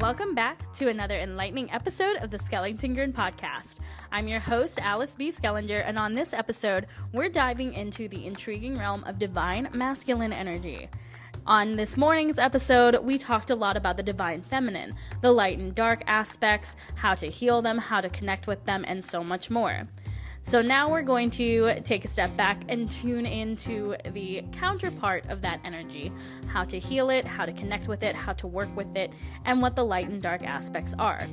Welcome back to another enlightening episode of the Skellington podcast. I'm your host, Alice B. Skellinger, and on this episode, we're diving into the intriguing realm of divine masculine energy. On this morning's episode, we talked a lot about the divine feminine, the light and dark aspects, how to heal them, how to connect with them, and so much more. So now we're going to take a step back and tune into the counterpart of that energy how to heal it, how to connect with it, how to work with it, and what the light and dark aspects are.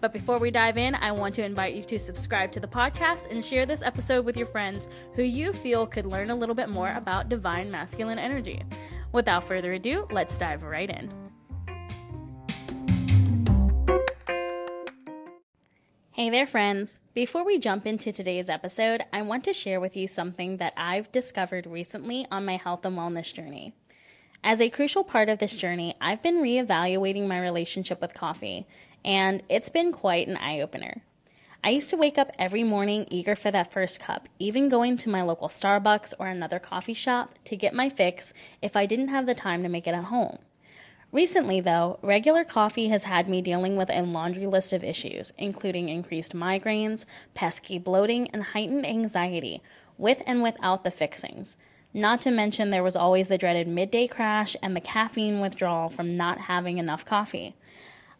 But before we dive in, I want to invite you to subscribe to the podcast and share this episode with your friends who you feel could learn a little bit more about divine masculine energy. Without further ado, let's dive right in. Hey there, friends. Before we jump into today's episode, I want to share with you something that I've discovered recently on my health and wellness journey. As a crucial part of this journey, I've been reevaluating my relationship with coffee, and it's been quite an eye opener. I used to wake up every morning eager for that first cup, even going to my local Starbucks or another coffee shop to get my fix if I didn't have the time to make it at home. Recently, though, regular coffee has had me dealing with a laundry list of issues, including increased migraines, pesky bloating, and heightened anxiety, with and without the fixings. Not to mention, there was always the dreaded midday crash and the caffeine withdrawal from not having enough coffee.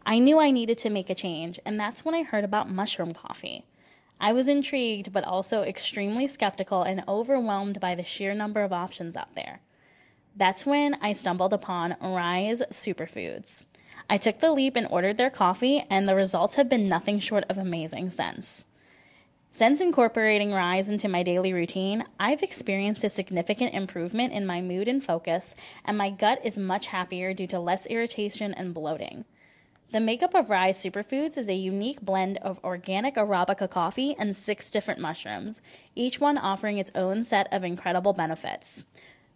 I knew I needed to make a change, and that's when I heard about mushroom coffee. I was intrigued, but also extremely skeptical and overwhelmed by the sheer number of options out there. That's when I stumbled upon Ryze Superfoods. I took the leap and ordered their coffee, and the results have been nothing short of amazing since. Since incorporating Ryze into my daily routine, I've experienced a significant improvement in my mood and focus, and my gut is much happier due to less irritation and bloating. The makeup of Ryze Superfoods is a unique blend of organic Arabica coffee and six different mushrooms, each one offering its own set of incredible benefits.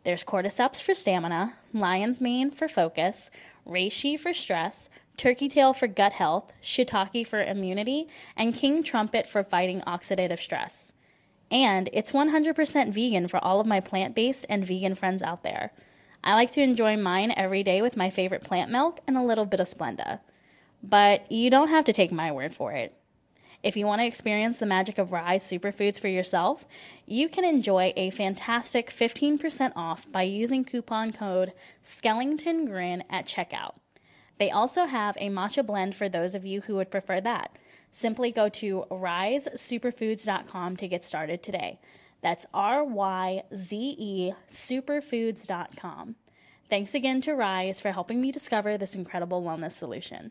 There's cordyceps for stamina, lion's mane for focus, reishi for stress, turkey tail for gut health, shiitake for immunity, and king trumpet for fighting oxidative stress. And it's 100% vegan for all of my plant based and vegan friends out there. I like to enjoy mine every day with my favorite plant milk and a little bit of Splenda. But you don't have to take my word for it. If you want to experience the magic of Ryze Superfoods for yourself, you can enjoy a fantastic 15% off by using coupon code SkellingtonGrin at checkout. They also have a matcha blend for those of you who would prefer that. Simply go to ryzesuperfoods.com to get started today. That's R Y Z E superfoods.com. Thanks again to Ryze for helping me discover this incredible wellness solution.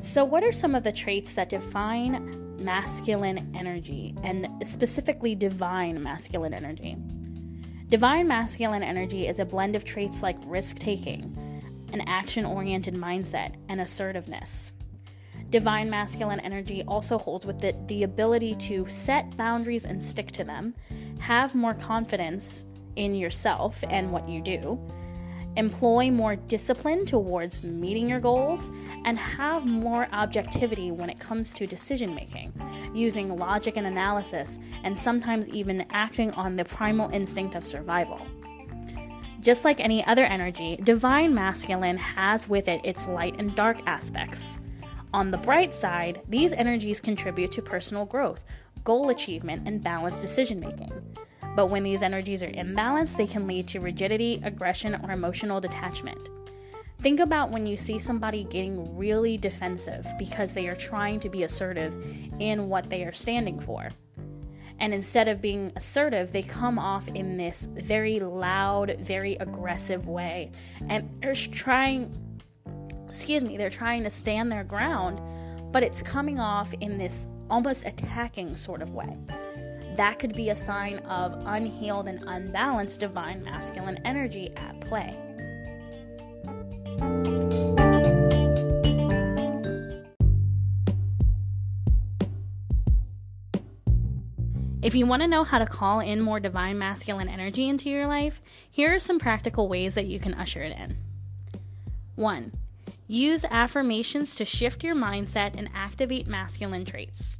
So, what are some of the traits that define masculine energy and specifically divine masculine energy? Divine masculine energy is a blend of traits like risk taking, an action oriented mindset, and assertiveness. Divine masculine energy also holds with it the ability to set boundaries and stick to them, have more confidence in yourself and what you do, employ more discipline towards meeting your goals, and have more objectivity when it comes to decision making, using logic and analysis, and sometimes even acting on the primal instinct of survival. Just like any other energy, divine masculine has with it its light and dark aspects. On the bright side, these energies contribute to personal growth, goal achievement, and balanced decision making. But when these energies are imbalanced, they can lead to rigidity, aggression, or emotional detachment. Think about when you see somebody getting really defensive because they are trying to be assertive in what they are standing for. And instead of being assertive, they come off in this very loud, very aggressive way. And they're trying, excuse me, they're trying to stand their ground, but it's coming off in this almost attacking sort of way that could be a sign of unhealed and unbalanced divine masculine energy at play. If you want to know how to call in more divine masculine energy into your life, here are some practical ways that you can usher it in. 1. Use affirmations to shift your mindset and activate masculine traits.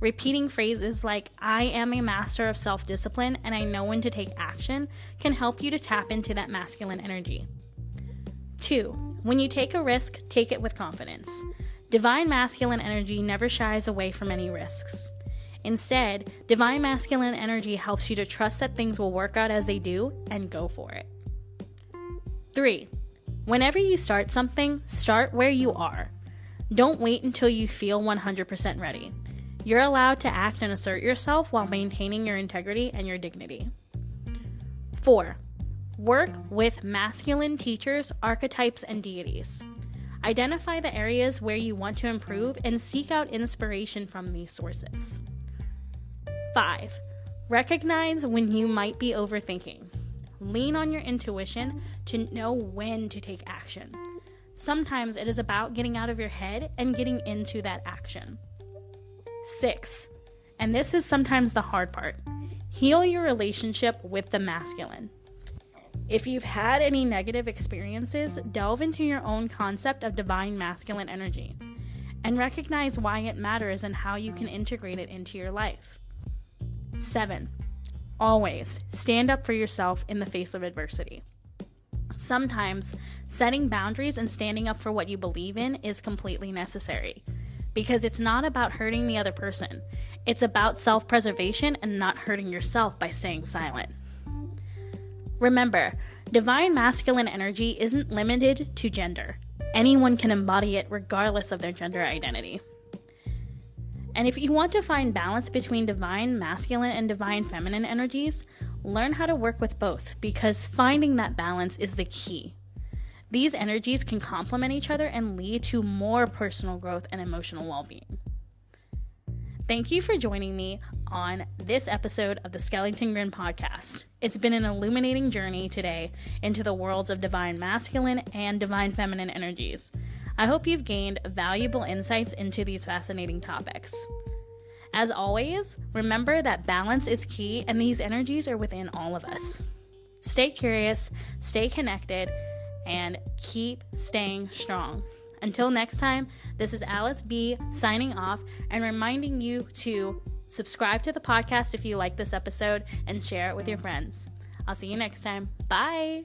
Repeating phrases like, I am a master of self discipline and I know when to take action can help you to tap into that masculine energy. Two, when you take a risk, take it with confidence. Divine masculine energy never shies away from any risks. Instead, divine masculine energy helps you to trust that things will work out as they do and go for it. Three, whenever you start something, start where you are. Don't wait until you feel 100% ready. You're allowed to act and assert yourself while maintaining your integrity and your dignity. 4. Work with masculine teachers, archetypes, and deities. Identify the areas where you want to improve and seek out inspiration from these sources. 5. Recognize when you might be overthinking. Lean on your intuition to know when to take action. Sometimes it is about getting out of your head and getting into that action. Six, and this is sometimes the hard part heal your relationship with the masculine. If you've had any negative experiences, delve into your own concept of divine masculine energy and recognize why it matters and how you can integrate it into your life. 7. Always stand up for yourself in the face of adversity. Sometimes setting boundaries and standing up for what you believe in is completely necessary because it's not about hurting the other person. It's about self preservation and not hurting yourself by staying silent. Remember, divine masculine energy isn't limited to gender. Anyone can embody it regardless of their gender identity. And if you want to find balance between divine masculine and divine feminine energies, learn how to work with both because finding that balance is the key. These energies can complement each other and lead to more personal growth and emotional well being. Thank you for joining me on this episode of the Skellington Grin podcast. It's been an illuminating journey today into the worlds of divine masculine and divine feminine energies. I hope you've gained valuable insights into these fascinating topics. As always, remember that balance is key and these energies are within all of us. Stay curious, stay connected, and keep staying strong. Until next time, this is Alice B signing off and reminding you to subscribe to the podcast if you like this episode and share it with your friends. I'll see you next time. Bye.